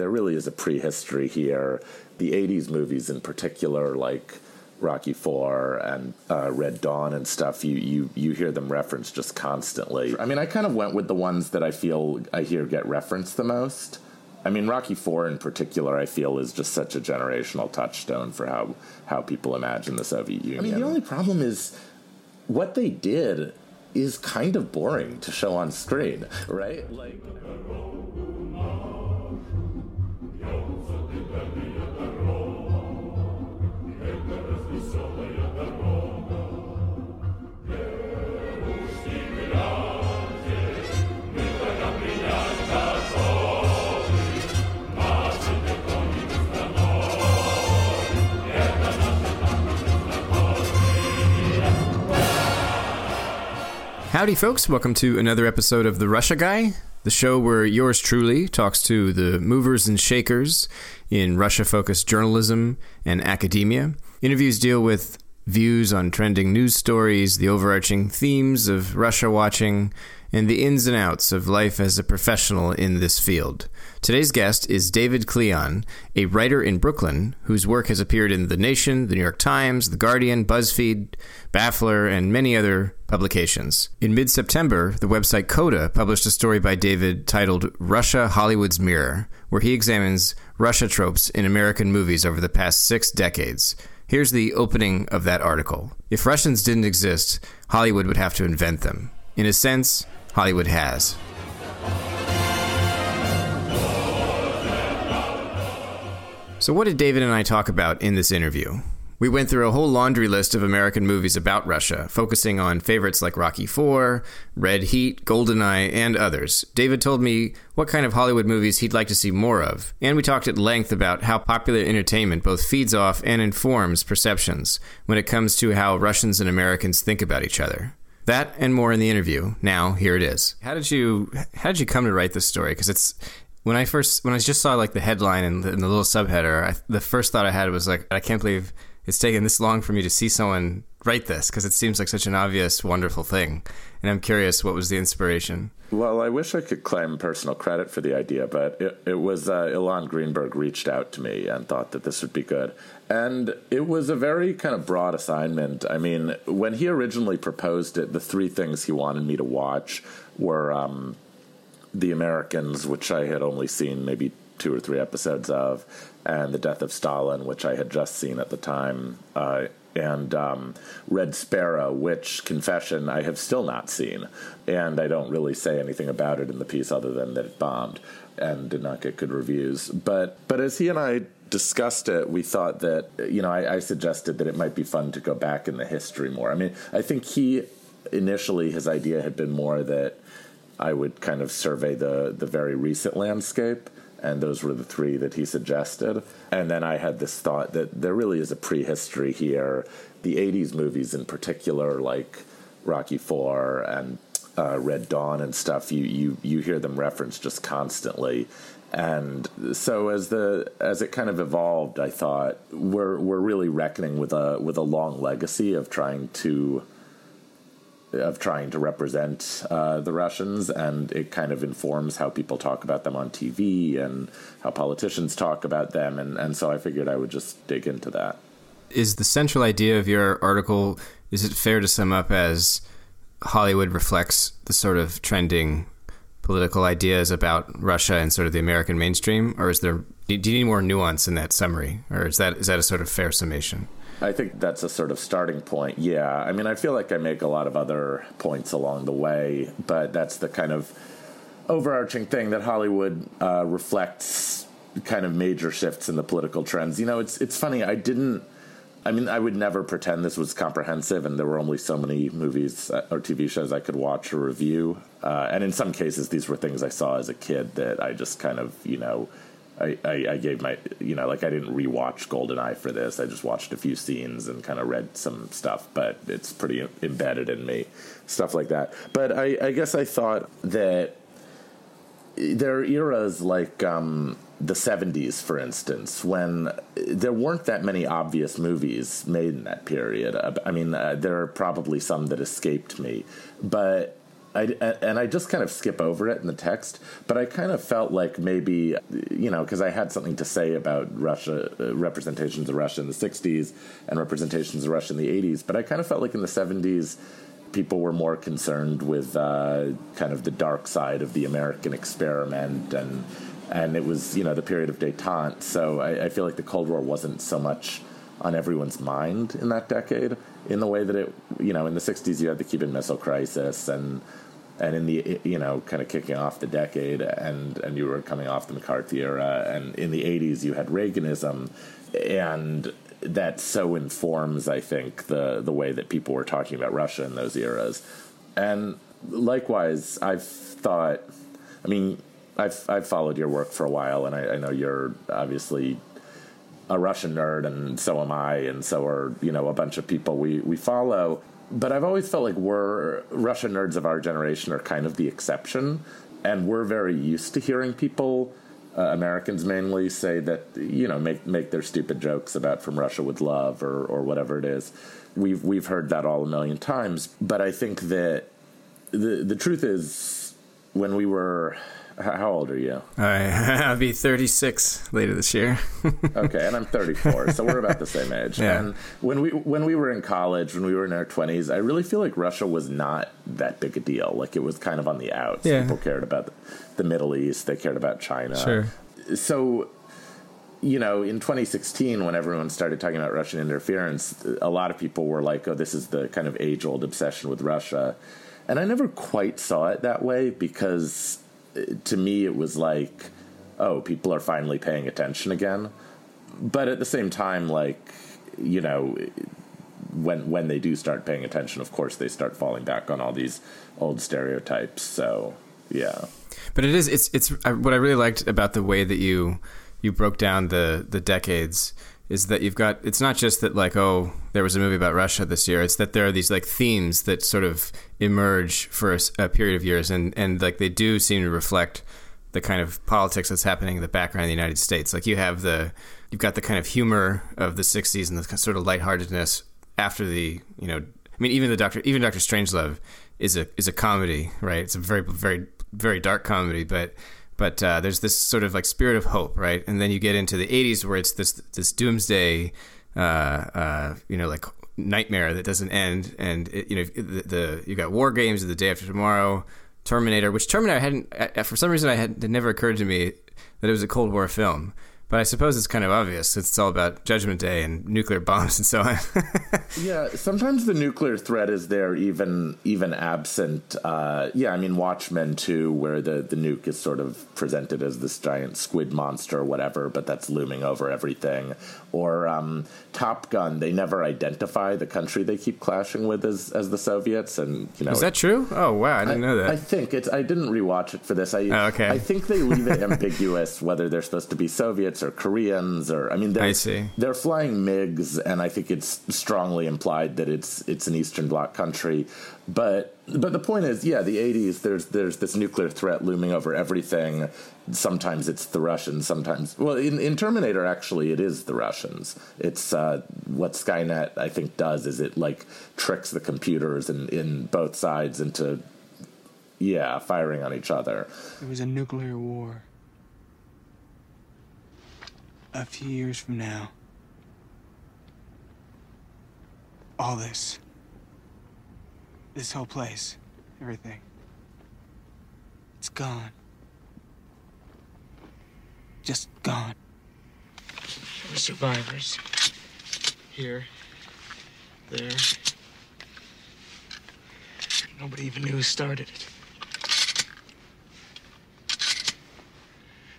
there really is a prehistory here. The 80s movies in particular, like Rocky Four and uh, Red Dawn and stuff, you, you you hear them referenced just constantly. I mean, I kind of went with the ones that I feel I hear get referenced the most. I mean, Rocky Four in particular, I feel is just such a generational touchstone for how how people imagine the Soviet Union. I mean, the only problem is what they did is kind of boring to show on screen, right? Like. Howdy, folks. Welcome to another episode of The Russia Guy, the show where yours truly talks to the movers and shakers in Russia focused journalism and academia. Interviews deal with views on trending news stories, the overarching themes of Russia watching, and the ins and outs of life as a professional in this field. Today's guest is David Klion, a writer in Brooklyn whose work has appeared in The Nation, The New York Times, The Guardian, BuzzFeed, Baffler, and many other publications. In mid September, the website Coda published a story by David titled Russia Hollywood's Mirror, where he examines Russia tropes in American movies over the past six decades. Here's the opening of that article. If Russians didn't exist, Hollywood would have to invent them. In a sense, Hollywood has. So, what did David and I talk about in this interview? We went through a whole laundry list of American movies about Russia, focusing on favorites like Rocky IV, Red Heat, Goldeneye, and others. David told me what kind of Hollywood movies he'd like to see more of, and we talked at length about how popular entertainment both feeds off and informs perceptions when it comes to how Russians and Americans think about each other. That and more in the interview. Now, here it is. How did you how did you come to write this story? Because it's when I first when I just saw like the headline and the, and the little subheader, I, the first thought I had was like, I can't believe it's taken this long for me to see someone write this because it seems like such an obvious, wonderful thing. And I'm curious, what was the inspiration? Well, I wish I could claim personal credit for the idea, but it, it was uh, Ilan Greenberg reached out to me and thought that this would be good. And it was a very kind of broad assignment. I mean, when he originally proposed it, the three things he wanted me to watch were um, The Americans, which I had only seen maybe two or three episodes of, and The Death of Stalin, which I had just seen at the time, uh, and um, Red Sparrow, which, confession, I have still not seen. And I don't really say anything about it in the piece other than that it bombed and did not get good reviews. But, but as he and I discussed it, we thought that, you know, I, I, suggested that it might be fun to go back in the history more. I mean, I think he initially, his idea had been more that I would kind of survey the, the very recent landscape. And those were the three that he suggested. And then I had this thought that there really is a prehistory here. The 80s movies, in particular, like Rocky Four and uh, Red Dawn and stuff, you, you, you hear them referenced just constantly and so as the as it kind of evolved, I thought we're we're really reckoning with a with a long legacy of trying to of trying to represent uh, the Russians, and it kind of informs how people talk about them on TV and how politicians talk about them, and and so I figured I would just dig into that. Is the central idea of your article? Is it fair to sum up as Hollywood reflects the sort of trending political ideas about Russia and sort of the American mainstream, or is there do you need more nuance in that summary, or is that is that a sort of fair summation? I think that's a sort of starting point. Yeah, I mean, I feel like I make a lot of other points along the way, but that's the kind of overarching thing that Hollywood uh, reflects kind of major shifts in the political trends. You know, it's it's funny. I didn't I mean, I would never pretend this was comprehensive, and there were only so many movies uh, or TV shows I could watch or review. Uh, and in some cases, these were things I saw as a kid that I just kind of, you know, I, I, I gave my, you know, like I didn't rewatch Goldeneye for this. I just watched a few scenes and kind of read some stuff, but it's pretty embedded in me, stuff like that. But I, I guess I thought that there are eras like, um, the 70s, for instance, when there weren't that many obvious movies made in that period. I mean, uh, there are probably some that escaped me, but I, and I just kind of skip over it in the text, but I kind of felt like maybe, you know, because I had something to say about Russia, uh, representations of Russia in the 60s and representations of Russia in the 80s, but I kind of felt like in the 70s, people were more concerned with uh, kind of the dark side of the American experiment and and it was you know the period of détente. So I, I, feel like the Cold War wasn't so much on everyone's mind in that decade in the way that it you know in the 60s you had the Cuban Missile Crisis and and in the you know kind of kicking off the decade and and you were coming off the McCarthy era and in the 80s you had Reaganism and that so informs I think the the way that people were talking about Russia in those eras. And likewise I've thought I mean I've I've followed your work for a while and I, I know you're obviously a Russian nerd and so am I and so are you know a bunch of people we we follow. But I've always felt like we're Russian nerds of our generation are kind of the exception, and we're very used to hearing people, uh, Americans mainly, say that you know make make their stupid jokes about from Russia with love or or whatever it is. We've we've heard that all a million times, but I think that the the truth is when we were how old are you? I'll be 36 later this year. okay, and I'm 34, so we're about the same age. Yeah. And when we when we were in college, when we were in our 20s, I really feel like Russia was not that big a deal. Like it was kind of on the outs. Yeah. People cared about the Middle East, they cared about China. Sure. So you know, in 2016, when everyone started talking about Russian interference, a lot of people were like, "Oh, this is the kind of age-old obsession with Russia," and I never quite saw it that way because uh, to me, it was like, oh, people are finally paying attention again. But at the same time, like, you know, when when they do start paying attention, of course, they start falling back on all these old stereotypes. So, yeah. But it is it's it's what I really liked about the way that you you broke down the the decades is that you've got it's not just that like oh there was a movie about Russia this year. It's that there are these like themes that sort of emerge for a, a, period of years. And and like they do seem to reflect the kind of politics that's happening in the background of the United States. Like you have the you've got the kind of humor of the 60s and the sort of lightheartedness after the you know I mean even the doctor even Doctor Strangelove is a is a comedy right? It's a very very very dark comedy but but uh, there's this sort of like spirit of hope, right? And then you get into the 80s where it's this this doomsday, uh, uh, you know, like nightmare that doesn't end, and it, you know the, the, you got War Games, the Day After Tomorrow, Terminator, which Terminator hadn't for some reason I had it never occurred to me that it was a Cold War film. But I suppose it's kind of obvious. It's all about Judgment Day and nuclear bombs and so on. yeah, sometimes the nuclear threat is there, even even absent. Uh, yeah, I mean Watchmen too, where the the nuke is sort of presented as this giant squid monster or whatever, but that's looming over everything. Or um, Top Gun, they never identify the country they keep clashing with as as the Soviets, and you know is that true? Oh wow, I didn't I, know that. I think it's. I didn't rewatch it for this. I oh, okay. I think they leave it ambiguous whether they're supposed to be Soviets or Koreans or I mean I see. they're flying MiGs and I think it's strongly implied that it's it's an Eastern Bloc country. But but the point is, yeah, the 80s there's there's this nuclear threat looming over everything. Sometimes it's the Russians, sometimes well in, in Terminator actually it is the Russians. It's uh, what Skynet I think does is it like tricks the computers in, in both sides into yeah, firing on each other. It was a nuclear war a few years from now, all this, this whole place, everything, it's gone. Just gone. We're survivors. Here, there. Nobody even knew who started it.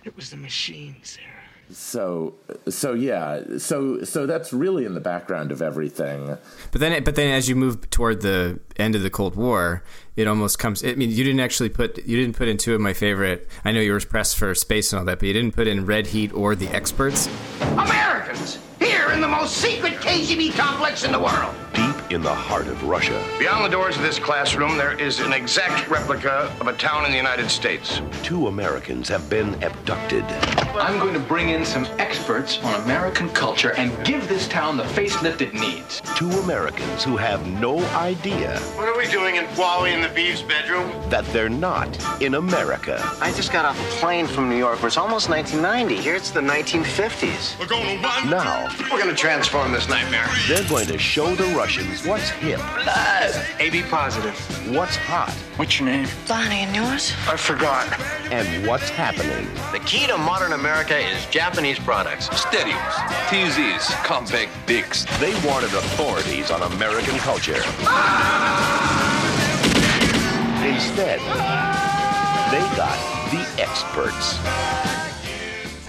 It was the machines there so so yeah. So so that's really in the background of everything. But then but then as you move toward the end of the cold war it almost comes i mean you didn't actually put you didn't put in two of my favorite i know you were pressed for space and all that but you didn't put in red heat or the experts? Americans here in the most secret kgb complex in the world. deep in the heart of Russia. Beyond the doors of this classroom, there is an exact replica of a town in the United States. Two Americans have been abducted. I'm going to bring in some experts on American culture and give this town the facelift it needs. Two Americans who have no idea What are we doing in Wally and the Beav's bedroom? that they're not in America. I just got off a plane from New York where it's almost 1990. Here it's the 1950s. We're going to one. Now, We're going to transform this nightmare. they're going to show the Russians what's hip, Blood. AB positive. what's hot, What's your name? Bonnie and yours? I forgot. and what's happening. The key to modern America is Japanese products. Steadies, TZs, compact dicks. They wanted authorities on American culture. Instead, they got the experts.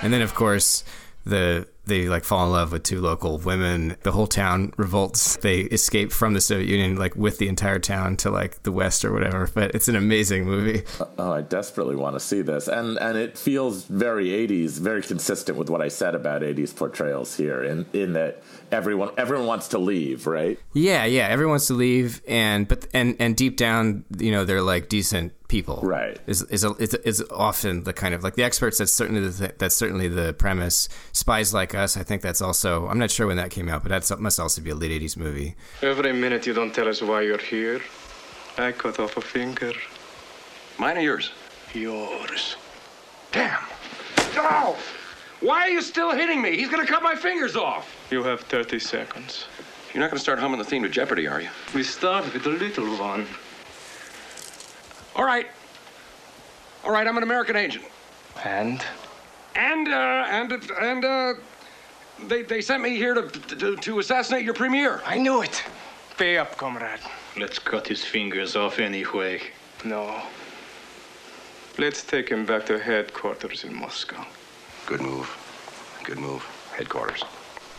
And then, of course, the they like fall in love with two local women. The whole town revolts. They escape from the Soviet Union, like with the entire town to like the west or whatever. But it's an amazing movie. Oh, I desperately want to see this, and and it feels very '80s, very consistent with what I said about '80s portrayals here. In in that everyone everyone wants to leave, right? Yeah, yeah. Everyone wants to leave, and but and and deep down, you know, they're like decent people. Right. Is is a, is, is often the kind of like the experts. That's certainly the that's certainly the premise. Spies like us. I think that's also. I'm not sure when that came out, but that must also be a late '80s movie. Every minute you don't tell us why you're here, I cut off a finger. Mine or yours? Yours. Damn. No! Why are you still hitting me? He's going to cut my fingers off. You have 30 seconds. You're not going to start humming the theme to Jeopardy, are you? We start with the little one. All right. All right, I'm an American agent. And? And, uh, and, and, uh, they, they sent me here to, to, to assassinate your premier. I knew it. Pay up, comrade. Let's cut his fingers off anyway. No. Let's take him back to headquarters in Moscow. Good move. Good move. Headquarters.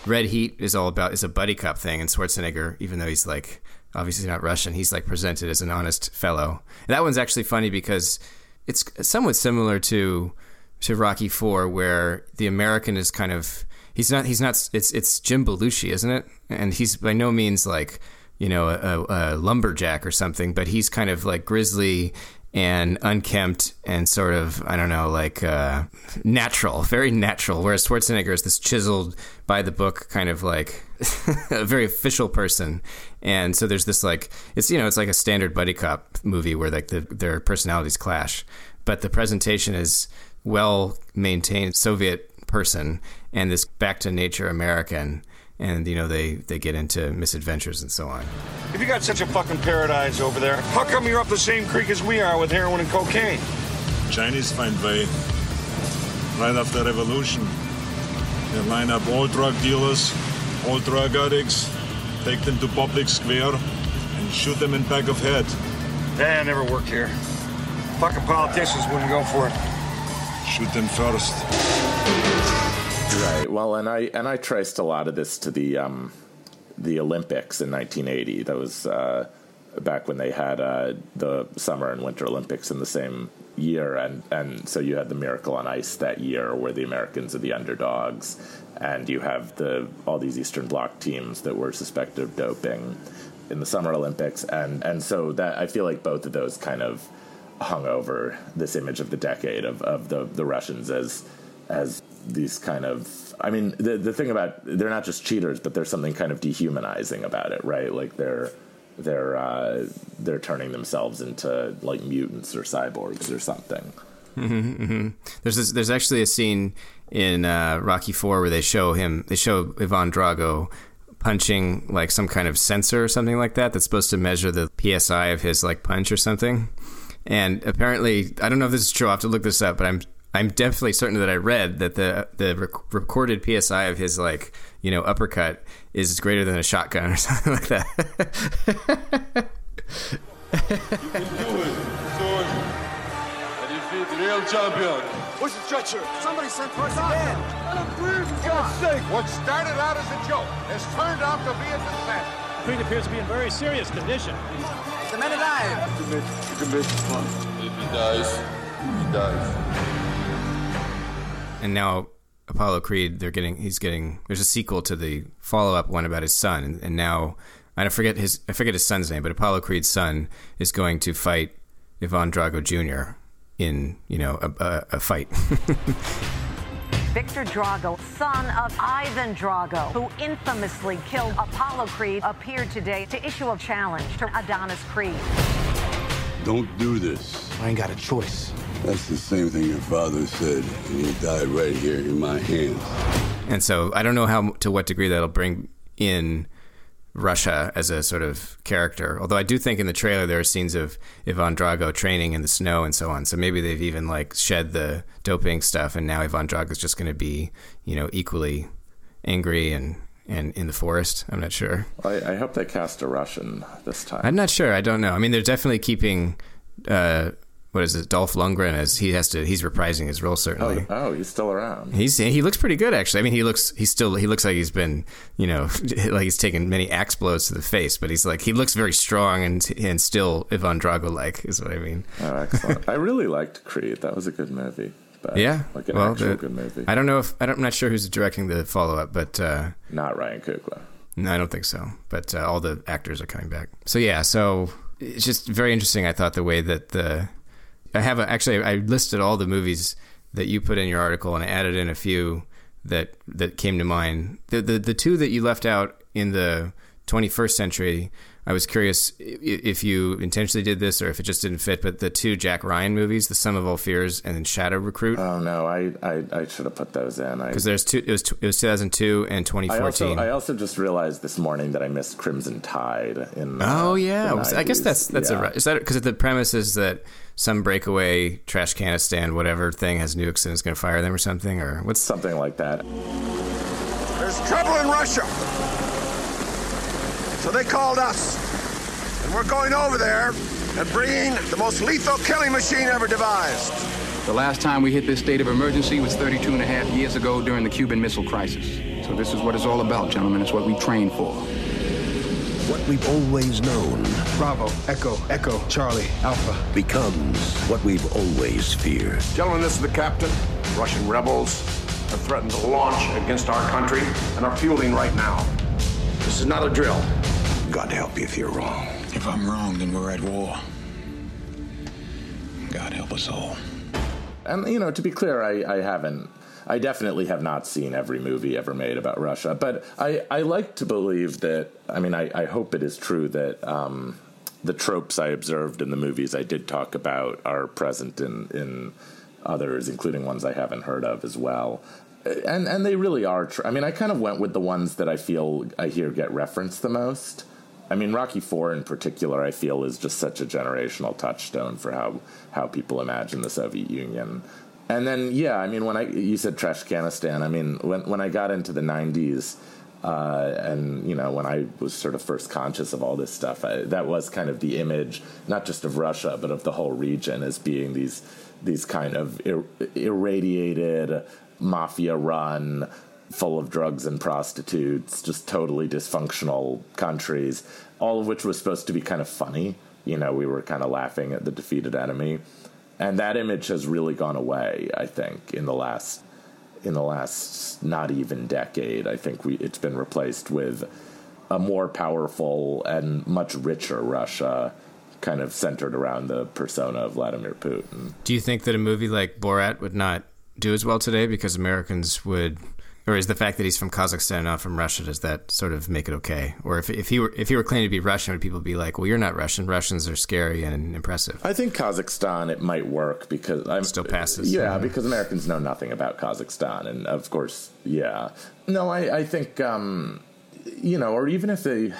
Red Heat is all about is a buddy cop thing, and Schwarzenegger, even though he's like obviously not Russian, he's like presented as an honest fellow. And that one's actually funny because it's somewhat similar to to Rocky Four, where the American is kind of he's not he's not it's it's Jim Belushi, isn't it? And he's by no means like you know a, a lumberjack or something, but he's kind of like grizzly and unkempt and sort of I don't know like uh, natural, very natural. Whereas Schwarzenegger is this chiseled by the book kind of like a very official person, and so there's this like it's you know it's like a standard buddy cop movie where like the, their personalities clash, but the presentation is well maintained Soviet person and this back to nature American. And you know they, they get into misadventures and so on. If you got such a fucking paradise over there, how come you're up the same creek as we are with heroin and cocaine? Chinese find way. Right after revolution, they line up all drug dealers, all drug addicts, take them to public square, and shoot them in back of head. That never worked here. Fucking politicians wouldn't go for it. Shoot them first. Right. Well, and I and I traced a lot of this to the um, the Olympics in 1980. That was uh, back when they had uh, the summer and winter Olympics in the same year, and and so you had the Miracle on Ice that year, where the Americans are the underdogs, and you have the all these Eastern Bloc teams that were suspected of doping in the Summer Olympics, and and so that I feel like both of those kind of hung over this image of the decade of, of the the Russians as as these kind of I mean the the thing about they're not just cheaters but there's something kind of dehumanizing about it right like they're they're uh, they're turning themselves into like mutants or cyborgs or something Mm-hmm, mm-hmm. There's this, there's actually a scene in uh, Rocky Four where they show him they show Ivan Drago punching like some kind of sensor or something like that that's supposed to measure the psi of his like punch or something. And apparently, I don't know if this is true. I have to look this up, but I'm I'm definitely certain that I read that the the rec- recorded psi of his like you know uppercut is greater than a shotgun or something like that. You can do it. I defeat the real champion. Where's the stretcher? Somebody sent for us man. God's sake. What started out as a joke has turned out to be a disaster. Creed appears to be in very serious condition. The man alive. Commit. If he dies, he dies. And now Apollo Creed, they're getting he's getting there's a sequel to the follow up one about his son, and, and now I forget his I forget his son's name, but Apollo Creed's son is going to fight Ivan Drago Jr. in you know a, a, a fight. Victor Drago, son of Ivan Drago, who infamously killed Apollo Creed, appeared today to issue a challenge to Adonis Creed. Don't do this. I ain't got a choice. That's the same thing your father said, and he died right here in my hands. And so I don't know how to what degree that'll bring in Russia as a sort of character. Although I do think in the trailer there are scenes of Ivan Drago training in the snow and so on. So maybe they've even like shed the doping stuff, and now Ivan Drago is just going to be, you know, equally angry and and in the forest. I'm not sure. I, I hope they cast a Russian this time. I'm not sure. I don't know. I mean, they're definitely keeping. Uh, what is it, Dolph Lundgren? As he has to, he's reprising his role certainly. Oh, oh, he's still around. He's he looks pretty good actually. I mean, he looks he's still he looks like he's been you know like he's taken many axe blows to the face, but he's like he looks very strong and and still Ivan Drago like is what I mean. Oh, excellent! I really liked Creed. That was a good movie. But yeah, like an well, actual the, good movie. I don't know if I don't, I'm not sure who's directing the follow up, but uh, not Ryan Coogler. No, I don't think so. But uh, all the actors are coming back. So yeah, so it's just very interesting. I thought the way that the I have a, actually I listed all the movies that you put in your article and I added in a few that that came to mind. The the, the two that you left out in the 21st century. I was curious if you intentionally did this or if it just didn't fit. But the two Jack Ryan movies, The Sum of All Fears and then Shadow Recruit. Oh no, I I, I should have put those in. Because there's two. It was it was 2002 and 2014. I also, I also just realized this morning that I missed Crimson Tide. In uh, oh yeah, I guess that's that's yeah. a is that because the premise is that some breakaway trash canistan whatever thing has nukes and is going to fire them or something or what's something like that. There's trouble in Russia. So they called us. And we're going over there and bringing the most lethal killing machine ever devised. The last time we hit this state of emergency was 32 and a half years ago during the Cuban Missile Crisis. So this is what it's all about, gentlemen. It's what we trained for. What we've always known. Bravo, Echo, Echo, Charlie, Alpha. Becomes what we've always feared. Gentlemen, this is the captain. Russian rebels have threatened to launch against our country and are fueling right now. This is not a drill. God help you if you're wrong. If I'm wrong, then we're at war. God help us all. And, you know, to be clear, I, I haven't. I definitely have not seen every movie ever made about Russia, but I, I like to believe that. I mean, I, I hope it is true that um, the tropes I observed in the movies I did talk about are present in, in others, including ones I haven't heard of as well. And and they really are. Tr- I mean, I kind of went with the ones that I feel I hear get referenced the most. I mean, Rocky Four in particular, I feel is just such a generational touchstone for how how people imagine the Soviet Union. And then, yeah, I mean, when I you said trash, Trashkanistan, I mean, when when I got into the '90s, uh, and you know, when I was sort of first conscious of all this stuff, I, that was kind of the image, not just of Russia, but of the whole region as being these these kind of ir- irradiated, mafia run full of drugs and prostitutes, just totally dysfunctional countries, all of which was supposed to be kind of funny. You know, we were kind of laughing at the defeated enemy. And that image has really gone away, I think, in the last in the last not even decade. I think we it's been replaced with a more powerful and much richer Russia kind of centered around the persona of Vladimir Putin. Do you think that a movie like Borat would not do as well today because Americans would or is the fact that he's from Kazakhstan, not from Russia, does that sort of make it okay? Or if, if he were if he were claiming to be Russian, would people be like, "Well, you're not Russian. Russians are scary and impressive." I think Kazakhstan it might work because I'm still passes. Yeah, yeah, because Americans know nothing about Kazakhstan, and of course, yeah. No, I, I think um, you know, or even if they.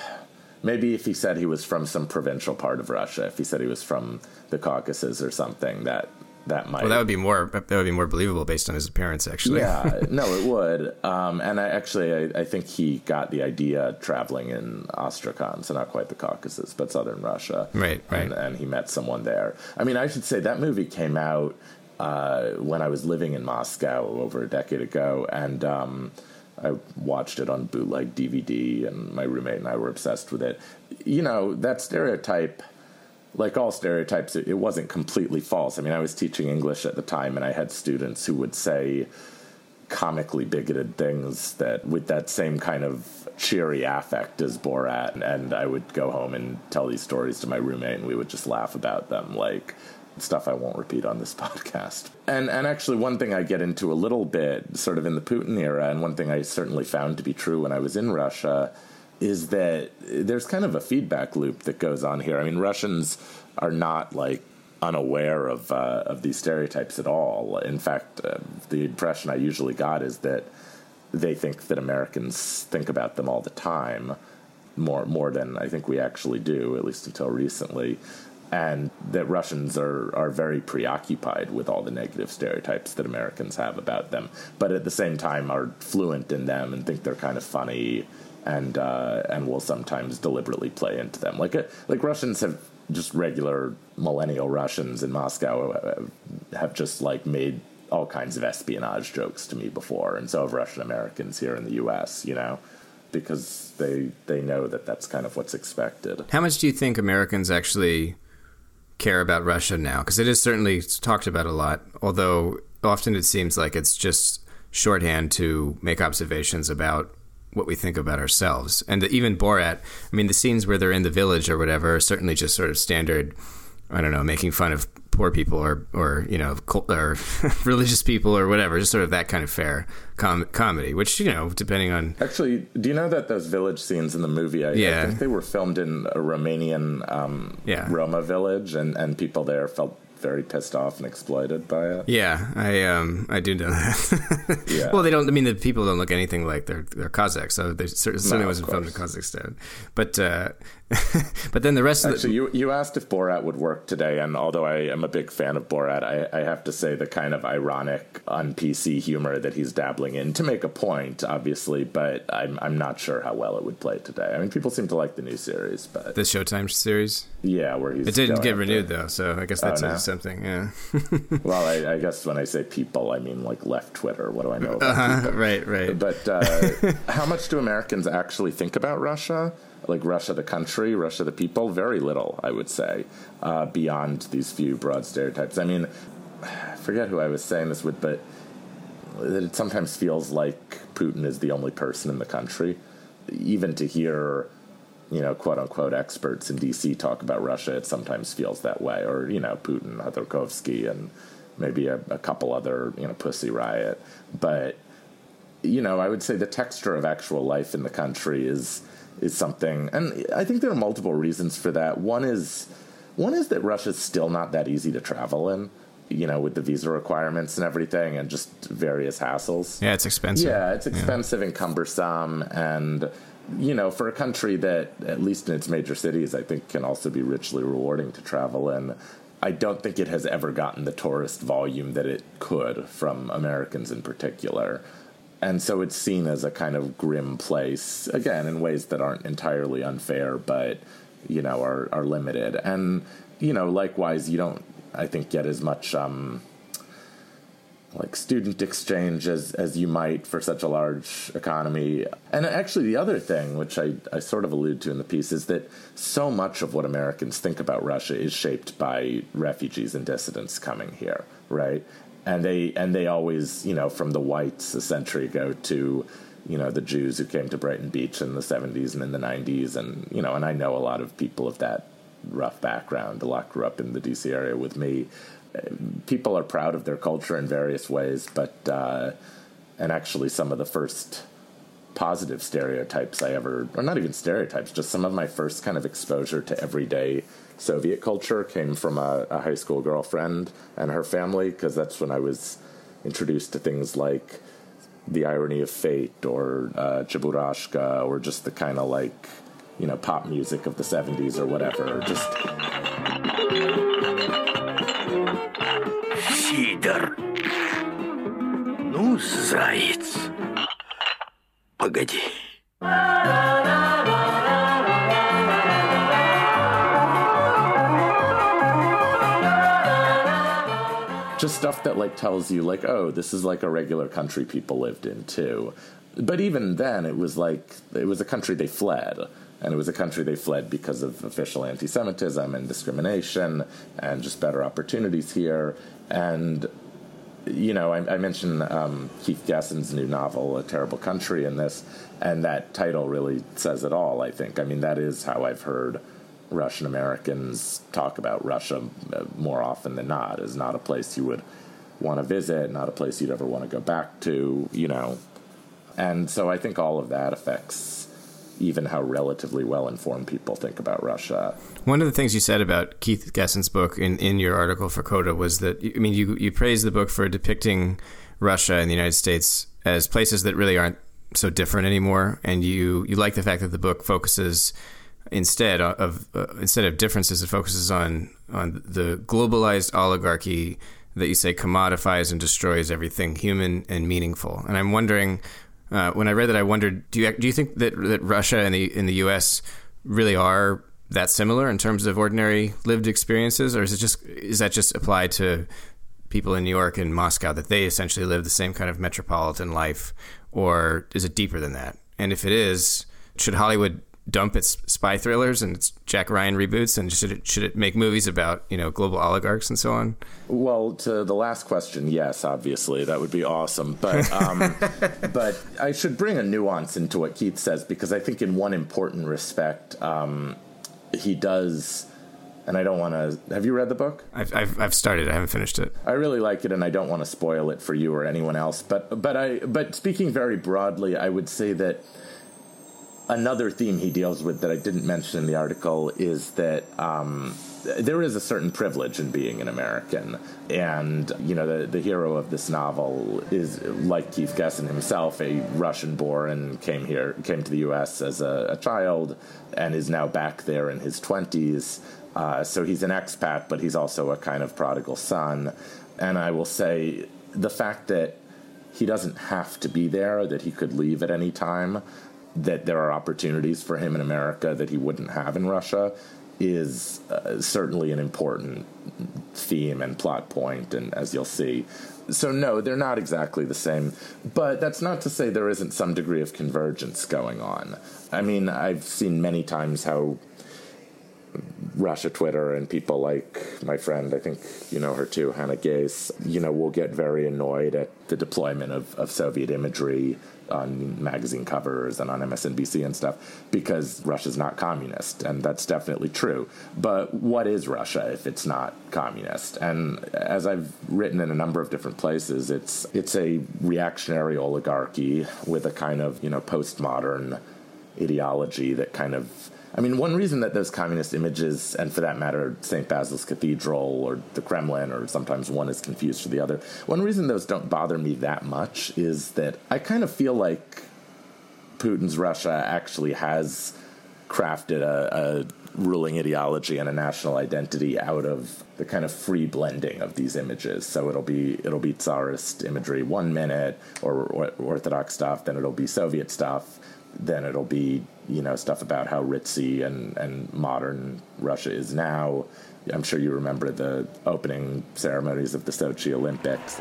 Maybe if he said he was from some provincial part of Russia, if he said he was from the Caucasus or something, that that might. Well, that would be more. That would be more believable based on his appearance, actually. Yeah, no, it would. Um, and I actually, I, I, think he got the idea traveling in Astrakhan, so not quite the Caucasus, but southern Russia. Right, right. And, and he met someone there. I mean, I should say that movie came out uh, when I was living in Moscow over a decade ago, and. Um, I watched it on bootleg DVD, and my roommate and I were obsessed with it. You know, that stereotype like all stereotypes, it, it, wasn't completely false. I mean, I was teaching English at the time, and I had students who would say comically bigoted things that with that same kind of cheery affect as Borat. And I would go home and tell these stories to my roommate, and we would just laugh about them, like stuff I won't repeat on this podcast. And and actually, one thing I get into a little bit, sort of in the Putin era, and one thing I certainly found to be true when I was in Russia. Is that there's kind of a feedback loop that goes on here. I mean, Russians are not like unaware of uh, of these stereotypes at all. In fact, uh, the impression I usually got is that they think that Americans think about them all the time, more more than I think we actually do, at least until recently. And that Russians are, are very preoccupied with all the negative stereotypes that Americans have about them, but at the same time are fluent in them and think they're kind of funny, and uh, and will sometimes deliberately play into them. Like uh, like Russians have just regular millennial Russians in Moscow uh, have just like made all kinds of espionage jokes to me before, and so have Russian Americans here in the U.S. You know, because they they know that that's kind of what's expected. How much do you think Americans actually care about Russia now? Because it is certainly talked about a lot, although often it seems like it's just shorthand to make observations about what we think about ourselves. And even Borat, I mean, the scenes where they're in the village or whatever are certainly just sort of standard. I don't know, making fun of poor people or or you know or religious people or whatever, just sort of that kind of fair com- comedy. Which you know, depending on actually, do you know that those village scenes in the movie? I, yeah. I think they were filmed in a Romanian um, yeah. Roma village, and and people there felt very pissed off and exploited by it. Yeah, I um I do know that. yeah. Well, they don't. I mean, the people don't look anything like they're they're Kazakhs, so they certainly no, wasn't filmed in Kazakhstan. But uh, but then the rest Actually, of the you you asked if Borat would work today, and although I am a big fan of Borat, I, I have to say the kind of ironic, un PC humor that he's dabbling in to make a point, obviously, but I'm I'm not sure how well it would play today. I mean, people seem to like the new series, but the Showtime series, yeah, where he's it didn't get renewed to, though, so I guess that's oh, no? Something. Yeah. well, I, I, guess when I say people, I mean like left Twitter. What do I know about uh-huh, Right, right. But uh, how much do Americans actually think about Russia? Like Russia, the country, Russia, the people? Very little, I would say, uh, beyond these few broad stereotypes. I mean, I forget who I was saying this with, but it sometimes feels like Putin is the only person in the country. Even to hear you know, quote unquote experts in DC talk about Russia, it sometimes feels that way. Or, you know, Putin, Khodorkovsky, and maybe a, a, couple other, you know, Pussy Riot. But, you know, I would say the texture of actual life in the country is is something and I think there are multiple reasons for that. One is one is that Russia's still not that easy to travel in you know, with the visa requirements and everything and just various hassles. Yeah, it's expensive. Yeah, it's expensive yeah. and cumbersome. And, you know, for a country that, at least in its major cities, I think can also be richly rewarding to travel in, I don't think it has ever gotten the tourist volume that it could from Americans in particular. And so it's seen as a kind of grim place, again, in ways that aren't entirely unfair, but, you know, are, are limited. And, you know, likewise, you don't I think get as much um, like student exchange as as you might for such a large economy. And actually, the other thing, which I, I sort of allude to in the piece, is that so much of what Americans think about Russia is shaped by refugees and dissidents coming here, right? And they and they always, you know, from the whites a century ago to you know the Jews who came to Brighton Beach in the 70s and in the 90s, and you know, and I know a lot of people of that rough background. A lot grew up in the DC area with me. People are proud of their culture in various ways, but uh, and actually some of the first positive stereotypes I ever, or not even stereotypes, just some of my first kind of exposure to everyday Soviet culture came from a, a high school girlfriend and her family, because that's when I was introduced to things like the irony of fate or uh, Cheburashka or just the kind of like you know, pop music of the 70s or whatever. Just. Сидор. Ну, заяц. Погоди. Just stuff that like tells you like, oh, this is like a regular country people lived in too. But even then, it was like it was a country they fled and it was a country they fled because of official anti Semitism and discrimination and just better opportunities here. And you know, I, I mentioned um, Keith Gessen's new novel, A Terrible Country, in this, and that title really says it all, I think. I mean, that is how I've heard Russian Americans talk about Russia uh, more often than not, is not a place you would want to visit, not a place you'd ever want to go back to, you know. And so I think all of that affects even how relatively well informed people think about Russia. One of the things you said about Keith Gessen's book in, in your article for Coda was that, I mean, you, you praised the book for depicting Russia and the United States as places that really aren't so different anymore. And you, you like the fact that the book focuses instead of uh, instead of differences, it focuses on on the globalized oligarchy that you say commodifies and destroys everything human and meaningful. And I'm wondering uh, when I read that, I wondered do you do you think that that Russia and the in the U.S. really are that similar in terms of ordinary lived experiences, or is it just is that just applied to people in New York and Moscow that they essentially live the same kind of metropolitan life, or is it deeper than that? And if it is, should Hollywood dump its spy thrillers and its Jack Ryan reboots, and should it should it make movies about you know global oligarchs and so on? Well, to the last question, yes, obviously that would be awesome, but um, but I should bring a nuance into what Keith says because I think in one important respect um, he does. And I don't want to. Have you read the book? I've, I've, I've started. I haven't finished it. I really like it, and I don't want to spoil it for you or anyone else. But but I but speaking very broadly, I would say that another theme he deals with that I didn't mention in the article is that um, there is a certain privilege in being an American. And, you know, the, the hero of this novel is, like Keith Gessen himself, a Russian born, and came here, came to the U.S. as a, a child, and is now back there in his 20s. Uh, so he's an expat, but he's also a kind of prodigal son. And I will say the fact that he doesn't have to be there, that he could leave at any time, that there are opportunities for him in America that he wouldn't have in Russia is uh, certainly an important theme and plot point, and as you'll see. So, no, they're not exactly the same, but that's not to say there isn't some degree of convergence going on. I mean, I've seen many times how Russia Twitter and people like my friend, I think you know her too, Hannah Gais, you know, will get very annoyed at the deployment of, of Soviet imagery on magazine covers and on MSNBC and stuff because Russia's not communist, and that's definitely true. But what is Russia if it's not communist? And as I've written in a number of different places, it's it's a reactionary oligarchy with a kind of you know postmodern ideology that kind of I mean, one reason that those communist images, and for that matter, St. Basil's Cathedral or the Kremlin, or sometimes one is confused for the other, one reason those don't bother me that much is that I kind of feel like Putin's Russia actually has crafted a, a ruling ideology and a national identity out of the kind of free blending of these images. So it'll be it'll be Tsarist imagery one minute, or, or Orthodox stuff, then it'll be Soviet stuff, then it'll be you know stuff about how ritzy and, and modern Russia is now. I'm sure you remember the opening ceremonies of the Sochi Olympics.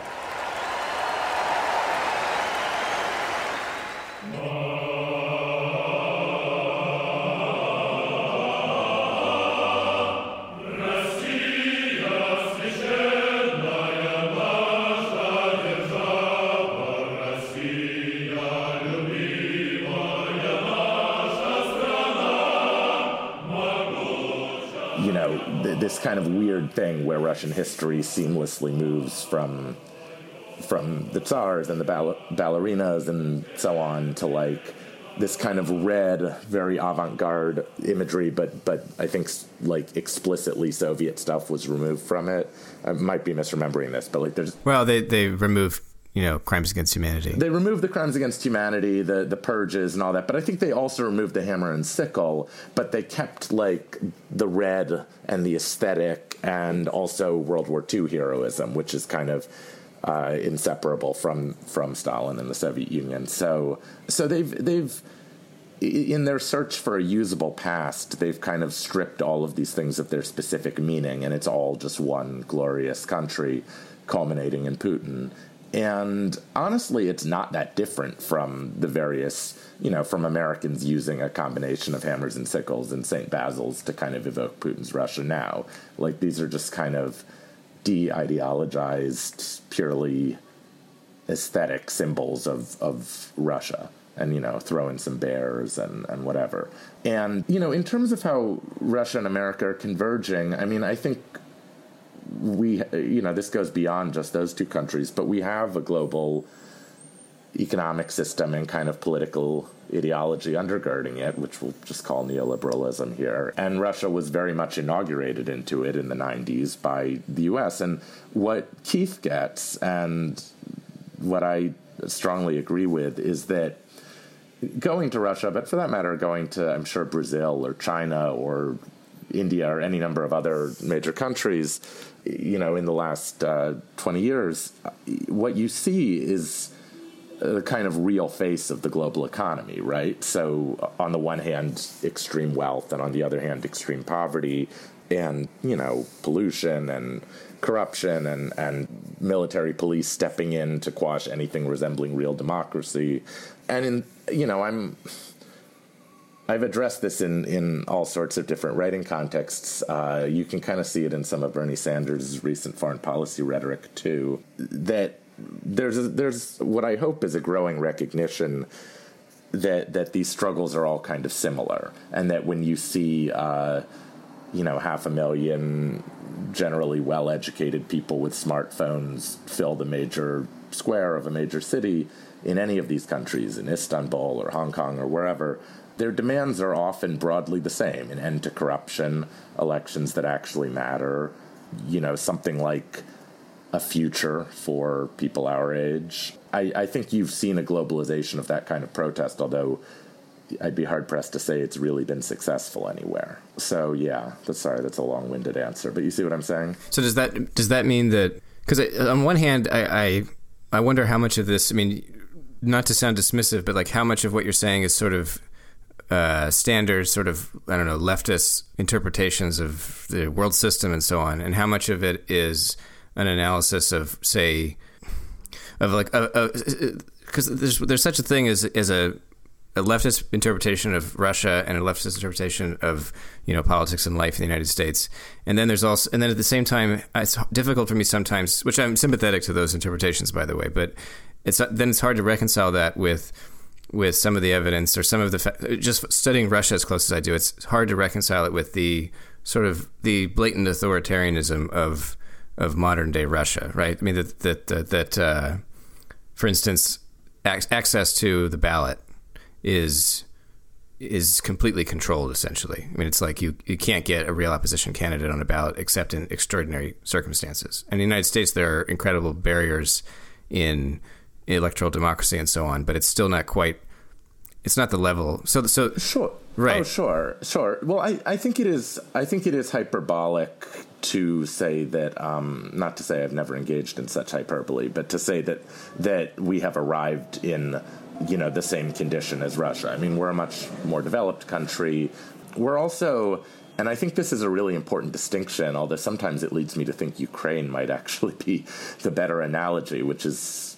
Thing where Russian history seamlessly moves from from the tsars and the ball- ballerinas and so on to like this kind of red, very avant-garde imagery, but but I think like explicitly Soviet stuff was removed from it. I might be misremembering this, but like there's well, they they removed you know, crimes against humanity. They removed the crimes against humanity, the the purges and all that, but I think they also removed the hammer and sickle, but they kept like the red and the aesthetic and also World War II heroism, which is kind of uh, inseparable from from Stalin and the Soviet Union. So so they've they've in their search for a usable past, they've kind of stripped all of these things of their specific meaning, and it's all just one glorious country culminating in Putin. And honestly, it's not that different from the various, you know, from Americans using a combination of hammers and sickles and St. Basil's to kind of evoke Putin's Russia now. Like, these are just kind of de ideologized, purely aesthetic symbols of, of Russia and, you know, throw in some bears and, and whatever. And, you know, in terms of how Russia and America are converging, I mean, I think we, you know, this goes beyond just those two countries, but we have a global economic system and kind of political ideology undergirding it, which we'll just call neoliberalism here. And Russia was very much inaugurated into it in the 90s by the US. And what Keith gets, and what I strongly agree with, is that going to Russia, but for that matter, going to, I'm sure, Brazil or China or India or any number of other major countries, you know, in the last uh, 20 years, what you see is the kind of real face of the global economy, right? So, on the one hand, extreme wealth, and on the other hand, extreme poverty, and you know, pollution and corruption, and and military police stepping in to quash anything resembling real democracy, and in you know, I'm. I've addressed this in, in all sorts of different writing contexts. Uh, you can kind of see it in some of Bernie Sanders' recent foreign policy rhetoric, too. That there's a, there's what I hope is a growing recognition that that these struggles are all kind of similar, and that when you see uh, you know half a million generally well educated people with smartphones fill the major square of a major city in any of these countries, in Istanbul or Hong Kong or wherever, their demands are often broadly the same an end to corruption, elections that actually matter, you know, something like a future for people our age. I, I, think you've seen a globalization of that kind of protest, although I'd be hard pressed to say it's really been successful anywhere. So yeah, that's sorry, that's a long winded answer, but you see what I'm saying. So does that does that mean that? Because on one hand, I, I I wonder how much of this. I mean, not to sound dismissive, but like how much of what you're saying is sort of uh, standard sort of I don't know leftist interpretations of the world system and so on, and how much of it is an analysis of say of like because there's there's such a thing as as a a leftist interpretation of Russia and a leftist interpretation of you know politics and life in the United States, and then there's also and then at the same time it's difficult for me sometimes, which I'm sympathetic to those interpretations by the way, but it's then it's hard to reconcile that with with some of the evidence or some of the fa- just studying Russia as close as I do, it's hard to reconcile it with the sort of the blatant authoritarianism of of modern day Russia, right? I mean that that that, that uh, for instance, ac- access to the ballot is is completely controlled essentially. I mean, it's like you, you can't get a real opposition candidate on a ballot except in extraordinary circumstances. And in the United States, there are incredible barriers in electoral democracy and so on, but it's still not quite. It's not the level. So, so sure, right? Oh, sure, sure. Well, I, I think it is. I think it is hyperbolic to say that. Um, not to say I've never engaged in such hyperbole, but to say that that we have arrived in you know the same condition as Russia. I mean, we're a much more developed country. We're also and I think this is a really important distinction, although sometimes it leads me to think Ukraine might actually be the better analogy, which is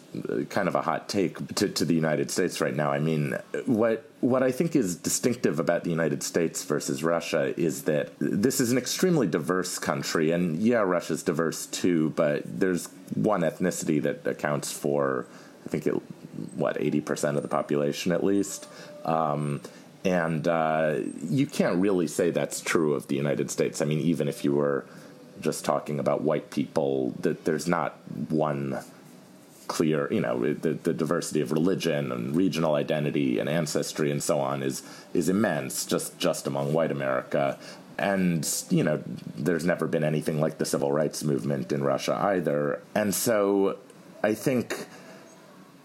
kind of a hot take to, to the United States right now. I mean, what what I think is distinctive about the United States versus Russia is that this is an extremely diverse country, and yeah, Russia's diverse too, but there's one ethnicity that accounts for, I think, it, what eighty percent of the population at least. Um, and uh, you can't really say that's true of the United States. I mean, even if you were just talking about white people, that there's not one clear, you know, the, the diversity of religion and regional identity and ancestry and so on is is immense just just among white America. And you know, there's never been anything like the civil rights movement in Russia either. And so, I think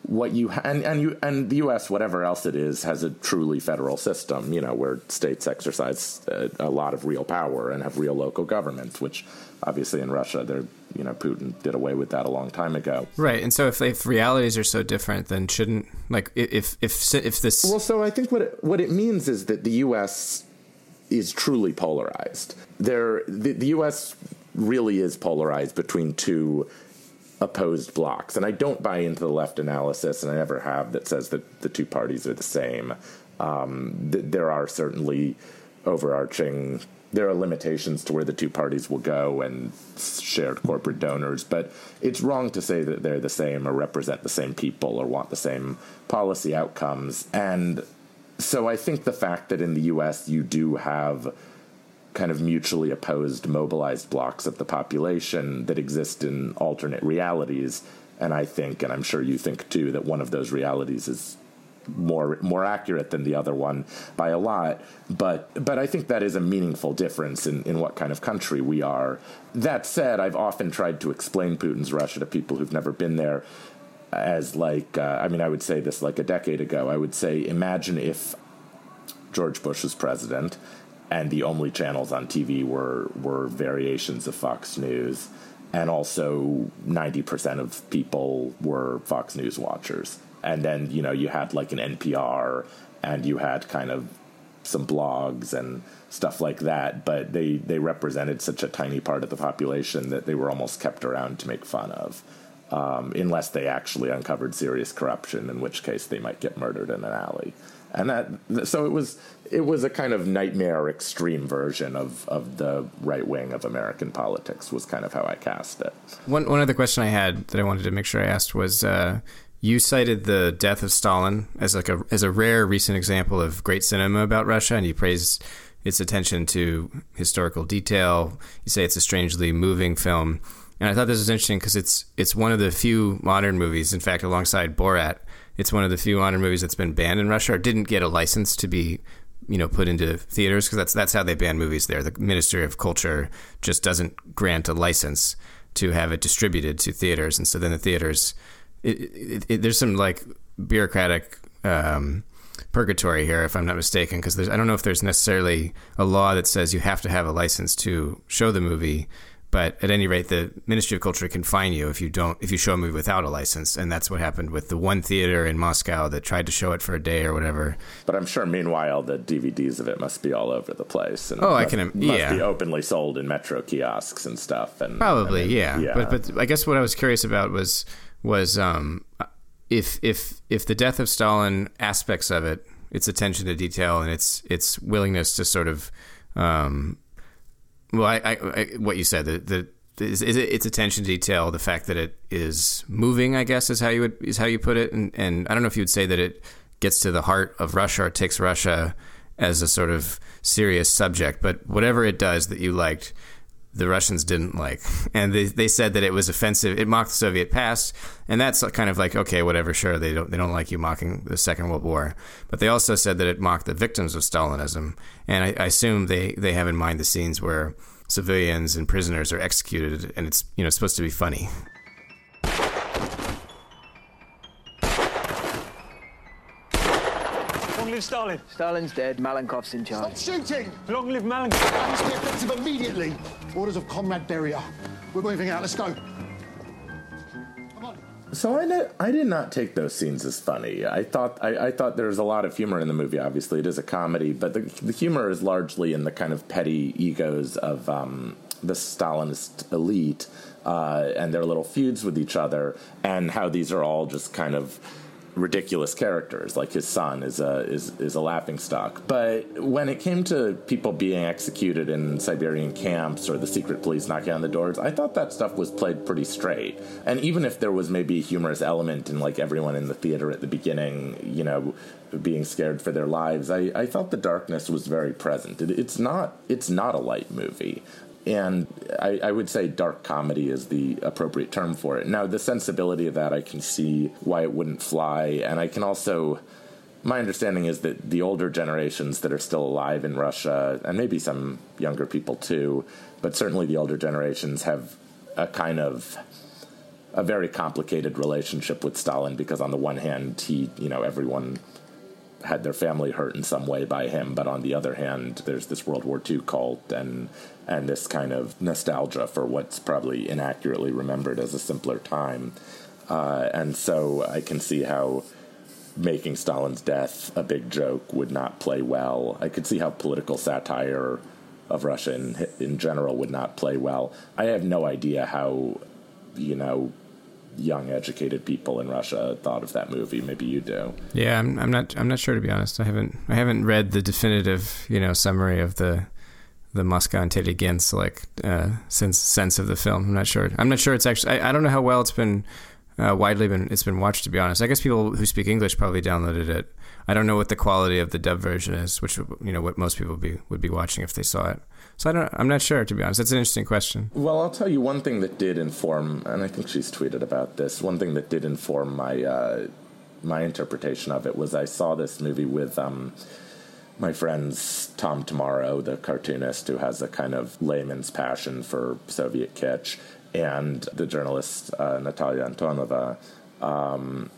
what you and and you and the U.S. whatever else it is has a truly federal system, you know, where states exercise a, a, lot of real power and have real local governments, which obviously in Russia, they're you know Putin did away with that a long time ago. Right, and so if if realities are so different, then shouldn't like if if if this well, so I think what it, what it means is that the U.S. is truly polarized. There, the, the U.S. really is polarized between two opposed blocks. And I don't buy into the left analysis, and I never have, that says that the two parties are the same. Um, th- there are certainly overarching there are limitations to where the two parties will go and shared corporate donors, but it's wrong to say that they're the same or represent the same people or want the same policy outcomes. And so I think the fact that in the US you do have kind of mutually opposed mobilized blocks of the population that exist in alternate realities and I think and I'm sure you think too that one of those realities is more more accurate than the other one by a lot. But but I think that is a meaningful difference in, in what kind of country we are. That said, I've often tried to explain Putin's Russia to people who've never been there as like uh, I mean I would say this like a decade ago. I would say imagine if George Bush was president and the only channels on TV were were variations of Fox News and also 90% of people were Fox News watchers and then you know you had like an NPR and you had kind of some blogs and stuff like that, but they they represented such a tiny part of the population that they were almost kept around to make fun of. Um, unless they actually uncovered serious corruption, in which case they might get murdered in an alley. And that, so it was, it was a kind of nightmare extreme version of, of the right wing of American politics. Was kind of how I cast it. One one other question I had that I wanted to make sure I asked was, uh, you cited the death of Stalin as like a as a rare recent example of great cinema about Russia, and you praised its attention to historical detail. You say it's a strangely moving film, and I thought this was interesting because it's it's one of the few modern movies. In fact, alongside Borat, it's one of the few modern movies that's been banned in Russia didn't get a license to be you know put into theaters because that's that's how they ban movies there. The Ministry of Culture just doesn't grant a license to have it distributed to theaters, and so then the theaters it, it, it, there's some like bureaucratic um, purgatory here, if I'm not mistaken, because I don't know if there's necessarily a law that says you have to have a license to show the movie. But at any rate, the Ministry of Culture can fine you if you don't if you show a movie without a license, and that's what happened with the one theater in Moscow that tried to show it for a day or whatever. But I'm sure, meanwhile, the DVDs of it must be all over the place. And oh, must, I can, yeah, must be openly sold in metro kiosks and stuff. And probably, I mean, yeah. yeah. But but I guess what I was curious about was was um, if if if the death of Stalin aspects of it, its attention to detail and its its willingness to sort of um, well, I, I, I, what you said the, the is, is it, its attention to detail, the fact that it is moving, I guess, is how you would is how you put it, and and I don't know if you would say that it gets to the heart of Russia or takes Russia as a sort of serious subject, but whatever it does that you liked, the Russians didn't like. And they, they said that it was offensive. It mocked the Soviet past. And that's kind of like, okay, whatever, sure. They don't, they don't like you mocking the Second World War. But they also said that it mocked the victims of Stalinism. And I, I assume they, they have in mind the scenes where civilians and prisoners are executed and it's, you know, supposed to be funny. Long live Stalin. Stalin's dead. Malenkov's in charge. Stop shooting! Long live Malenkov. Must be effective immediately. Orders of Comrade Beria. We're moving out. Let's go. So I did, I did not take those scenes as funny. I thought I, I thought there was a lot of humor in the movie. Obviously, it is a comedy, but the, the humor is largely in the kind of petty egos of um, the Stalinist elite uh, and their little feuds with each other, and how these are all just kind of ridiculous characters. Like his son is a is is a laughing stock. But when it came to people being executed in Siberian camps or the secret police knocking on the doors, I thought that stuff was played pretty straight. And even if there was maybe a humorous element in like everyone in the theater at the beginning, you know, being scared for their lives, I, I felt the darkness was very present. It, it's not it's not a light movie and I, I, would say dark comedy is the appropriate term for it. Now, the sensibility of that, I can see why it wouldn't fly, and I can also. My understanding is that the older generations that are still alive in Russia, and maybe some younger people too, but certainly the older generations have a kind of a very complicated relationship with Stalin because on the one hand, he, you know, everyone had their family hurt in some way by him, but on the other hand, there's this World War II cult and and this kind of nostalgia for what's probably inaccurately remembered as a simpler time. Uh, and so I can see how making Stalin's death a big joke would not play well. I could see how political satire of Russia in, in general would not play well. I have no idea how, you know, young educated people in Russia thought of that movie. Maybe you do. Yeah, I'm, I'm not. I'm not sure to be honest. I haven't. I haven't read the definitive, you know, summary of the the Moscow intelligence like uh, sense sense of the film. I'm not sure. I'm not sure it's actually. I, I don't know how well it's been uh, widely been it's been watched. To be honest, I guess people who speak English probably downloaded it. I don't know what the quality of the dub version is, which you know what most people would be would be watching if they saw it. So I don't. I'm not sure to be honest. That's an interesting question. Well, I'll tell you one thing that did inform, and I think she's tweeted about this. One thing that did inform my uh, my interpretation of it was I saw this movie with. Um, my friends Tom Tomorrow, the cartoonist who has a kind of layman's passion for Soviet kitsch, and the journalist uh, Natalia Antonova, um,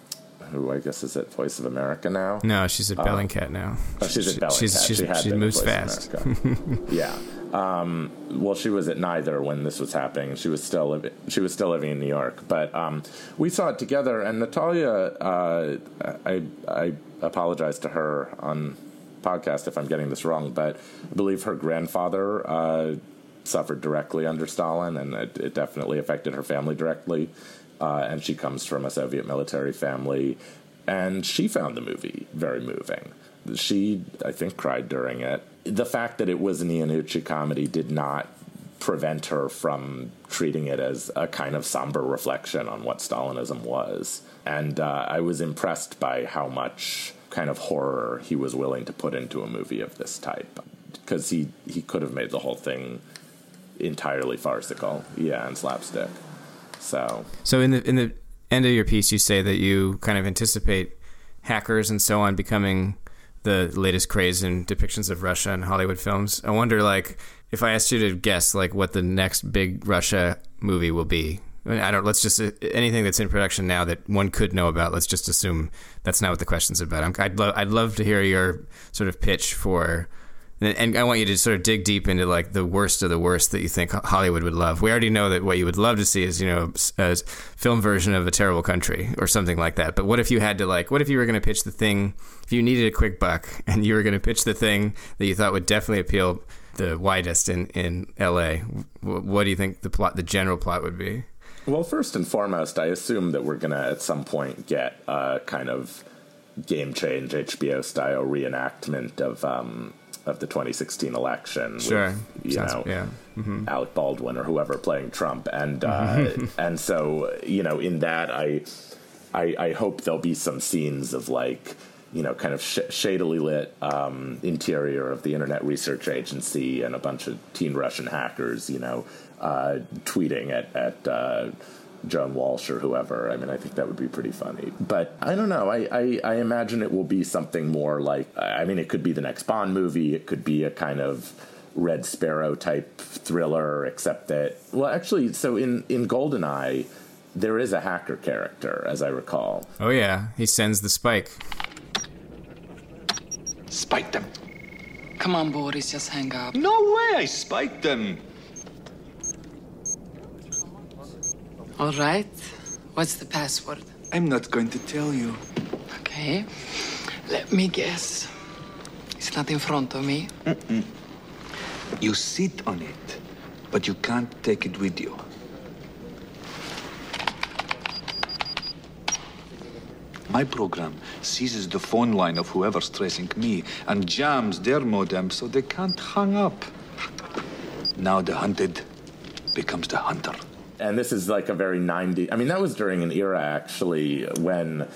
who I guess is at Voice of America now. No, she's at Bellingcat now. Oh, she's at Bellingcat. She's, she's, she, she moves fast. Yeah. Um, well, she was at neither when this was happening. She was still living. She was still living in New York, but um, we saw it together. And Natalia, uh, I I apologize to her on podcast if I'm getting this wrong, but I believe her grandfather uh, suffered directly under Stalin, and it, it definitely affected her family directly. Uh, and she comes from a Soviet military family, and she found the movie very moving. She, I think, cried during it. The fact that it was an Iannucci comedy did not prevent her from treating it as a kind of somber reflection on what Stalinism was. And uh, I was impressed by how much kind of horror he was willing to put into a movie of this type because he he could have made the whole thing entirely farcical yeah and slapstick so So in the in the end of your piece, you say that you kind of anticipate hackers and so on becoming the latest craze in depictions of Russia in Hollywood films. I wonder, like, if I asked you to guess, like, what the next big Russia movie will be. I, don't. Let's just anything that's in production now that one could know about. Let's just assume that's not what the question's about. I'm, I'd love. I'd love to hear your sort of pitch for and I want you to sort of dig deep into like the worst of the worst that you think Hollywood would love. We already know that what you would love to see is you know a film version of a terrible country or something like that. But what if you had to like? What if you were going to pitch the thing? If you needed a quick buck and you were going to pitch the thing that you thought would definitely appeal the widest in in L.A. What do you think the plot, the general plot, would be? Well, first and foremost, I assume that we're going to at some point get a kind of game change HBO style reenactment of um, of the 2016 election. Sure, with, you Sounds, know, yeah. Mm-hmm. Alec Baldwin or whoever playing Trump, and uh, and so you know, in that, I, I I hope there'll be some scenes of like you know, kind of sh- shadily lit um, interior of the Internet Research Agency and a bunch of teen Russian hackers, you know, uh, tweeting at at. Uh, Joan Walsh or whoever. I mean, I think that would be pretty funny. But I don't know. I, I, I, imagine it will be something more like, I mean, it could be the next Bond movie. It could be a kind of Red Sparrow type thriller, except that, well, actually, so in, in Goldeneye, there is a hacker character, as I recall. Oh, yeah. He sends the spike. Spike them. Come on, Boris, just hang up. No way I spiked them. All right. What's the password? I'm not going to tell you. Okay. Let me guess. It's not in front of me. Mm-mm. You sit on it, but you can't take it with you. My program seizes the phone line of whoever's tracing me and jams their modem so they can't hang up. Now the hunted becomes the hunter and this is like a very 90 i mean that was during an era actually when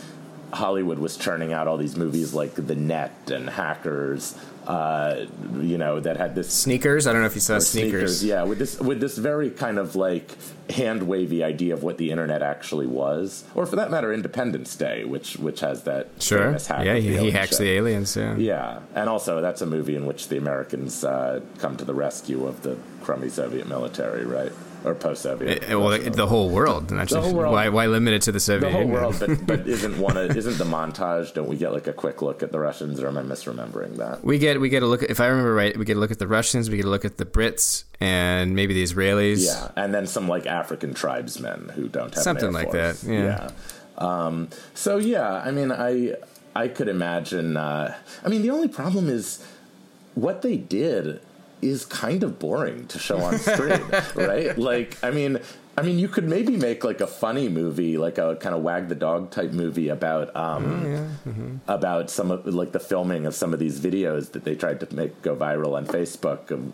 hollywood was churning out all these movies like the net and hackers uh, you know that had this sneakers? I don't know if you saw sneakers. sneakers yeah with this with this very kind of like hand wavy idea of what the internet actually was or for that matter independence day which which has that sure. yeah he, he hacks the aliens yeah. Yeah and also that's a movie in which the americans uh, come to the rescue of the crummy soviet military right or post-Soviet. Uh, well, the, the whole world. Not The whole world. Why, why limit it to the Soviet the whole Union? world, but, but isn't one of, isn't the montage? Don't we get like a quick look at the Russians, or am I misremembering that? we get we get a look. At, if I remember right, we get a look at the Russians. We get a look at the Brits and maybe the Israelis. Yeah, and then some like African tribesmen who don't have Something like that, yeah. Um, so yeah, I mean, I I could imagine. Uh, I mean, the only problem is what they did is kind of boring to show on screen, right? Like, I mean, I mean, you could maybe make like a funny movie, like a kind of wag the dog type movie about um, Oh, yeah. Mhm. about some of like the filming of some of these videos that they tried to make go viral on Facebook, of,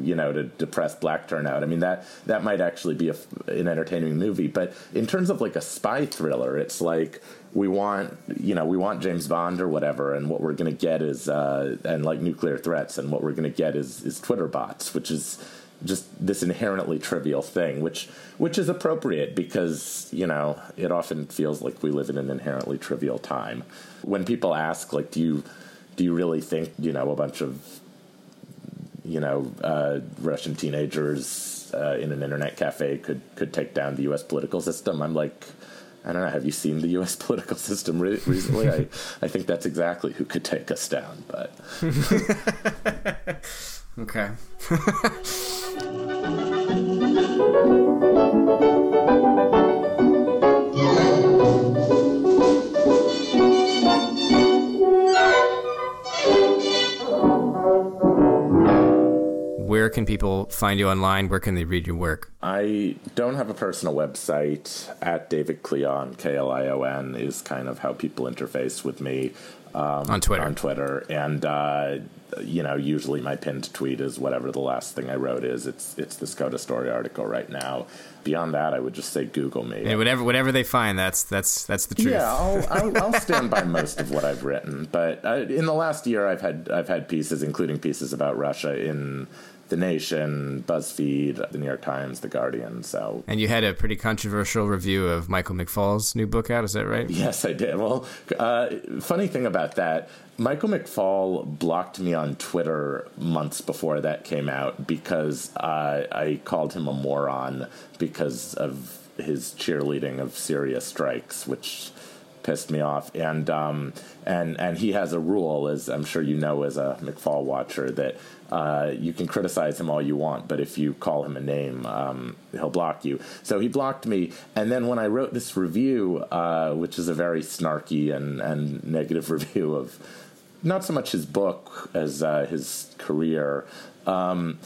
you know, to depress black turnout. I mean that that might actually be a, an entertaining movie. But in terms of like a spy thriller, it's like we want you know we want James Bond or whatever, and what we're going to get is uh, and like nuclear threats, and what we're going to get is is Twitter bots, which is just this inherently trivial thing, which which is appropriate because you know it often feels like we live in an inherently trivial time. When people ask, like, do you do you really think you know a bunch of you know uh, Russian teenagers uh, in an internet cafe could could take down the U.S. political system? I'm like. I don't know. Have you seen the U.S. political system re- recently? I, I think that's exactly who could take us down. But Okay. Where can people find you online? Where can they read your work? I don't have a personal website. At David Klion, K L I O N, is kind of how people interface with me um, On Twitter. On Twitter, and uh, you know, usually my pinned tweet is whatever the last thing I wrote is. It's it's this Coda Story article right now. Beyond that, I would just say Google me. And whatever whatever they find, that's that's that's the truth. Yeah, I'll, I'll, I'll stand by most of what I've written. But uh, in the last year, I've had I've had pieces, including pieces about Russia in the Nation, BuzzFeed, the New York Times, the Guardian. So And you had a pretty controversial review of Michael McFaul's new book out. Is that right? Yes, I did. Well, uh, funny thing about that, Michael McFaul blocked me on Twitter months before that came out because uh, I called him a moron because of his cheerleading of Syria strikes, which pissed me off. And um, and and he has a rule, as I'm sure you know, as a McFaul watcher, that uh, you can criticize him all you want, but if you call him a name, um, he'll block you. So he blocked me. And then when I wrote this review, uh, which is a very snarky and, and negative review of not so much his book as uh, his career, um,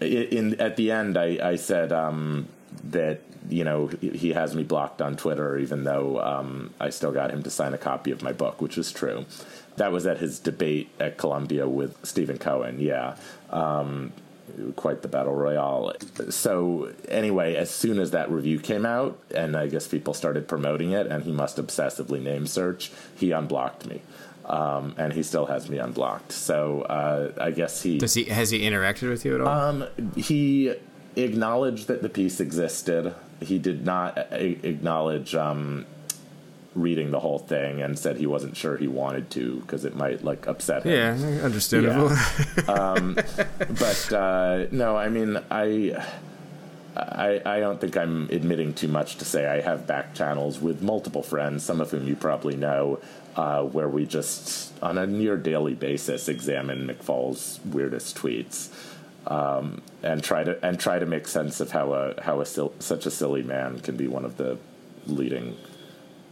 in at the end, I, I said um, that you know he has me blocked on Twitter, even though um, I still got him to sign a copy of my book, which was true. That was at his debate at Columbia with Stephen Cohen. Yeah. Um, quite the battle royale. So anyway, as soon as that review came out, and I guess people started promoting it, and he must obsessively name search, he unblocked me, um, and he still has me unblocked. So uh, I guess he Does he has he interacted with you at all? um, he acknowledged that the piece existed. He did not a- acknowledge um, reading the whole thing, and said he wasn't sure he wanted to because it might like upset him. yeah, understandable. Yeah. um, but uh, no, I mean, I, I, I don't think I'm admitting too much to say I have back channels with multiple friends, some of whom you probably know, uh, where we just on a near daily basis examine McFaul's weirdest tweets. Um, and try to and try to make sense of how a how a sil- such a silly man can be one of the leading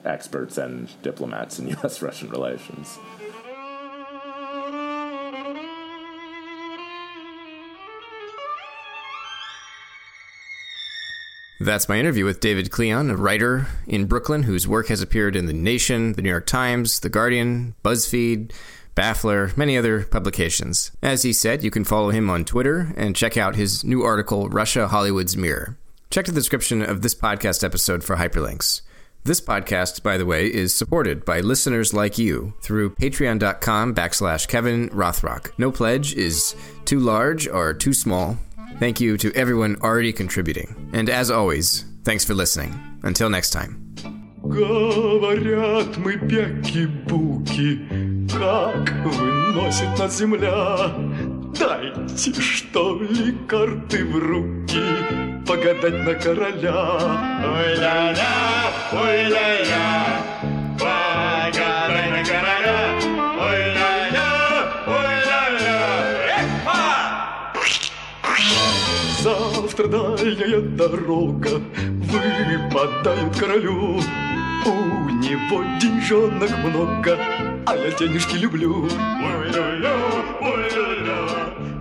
experts and diplomats in U.S. Russian relations. That's my interview with David Klion, a writer in Brooklyn whose work has appeared in The Nation, The New York Times, The Guardian, BuzzFeed, Baffler, many other publications. As he said, you can follow him on Twitter and check out his new article, Russia Hollywood's Mirror. Check the description of this podcast episode for hyperlinks. This podcast, by the way, is supported by listeners like you through patreon.com backslash Kevin Rothrock. No pledge is too large or too small. Thank you to everyone already contributing. And as always, thanks for listening. Until next time. Говорят мы бяки-буки, как выносит нас земля. Дайте, что ли, карты в руки. Погадать на короля. Ой-ля-ля, ой-ля-ля, погадай на короля. Ой-ля-ля, ой-ля-ля, Завтра дальняя дорога выпадает королю. У него деньжонок много, а я денежки люблю. Ой-ля-ля, ой-ля-ля.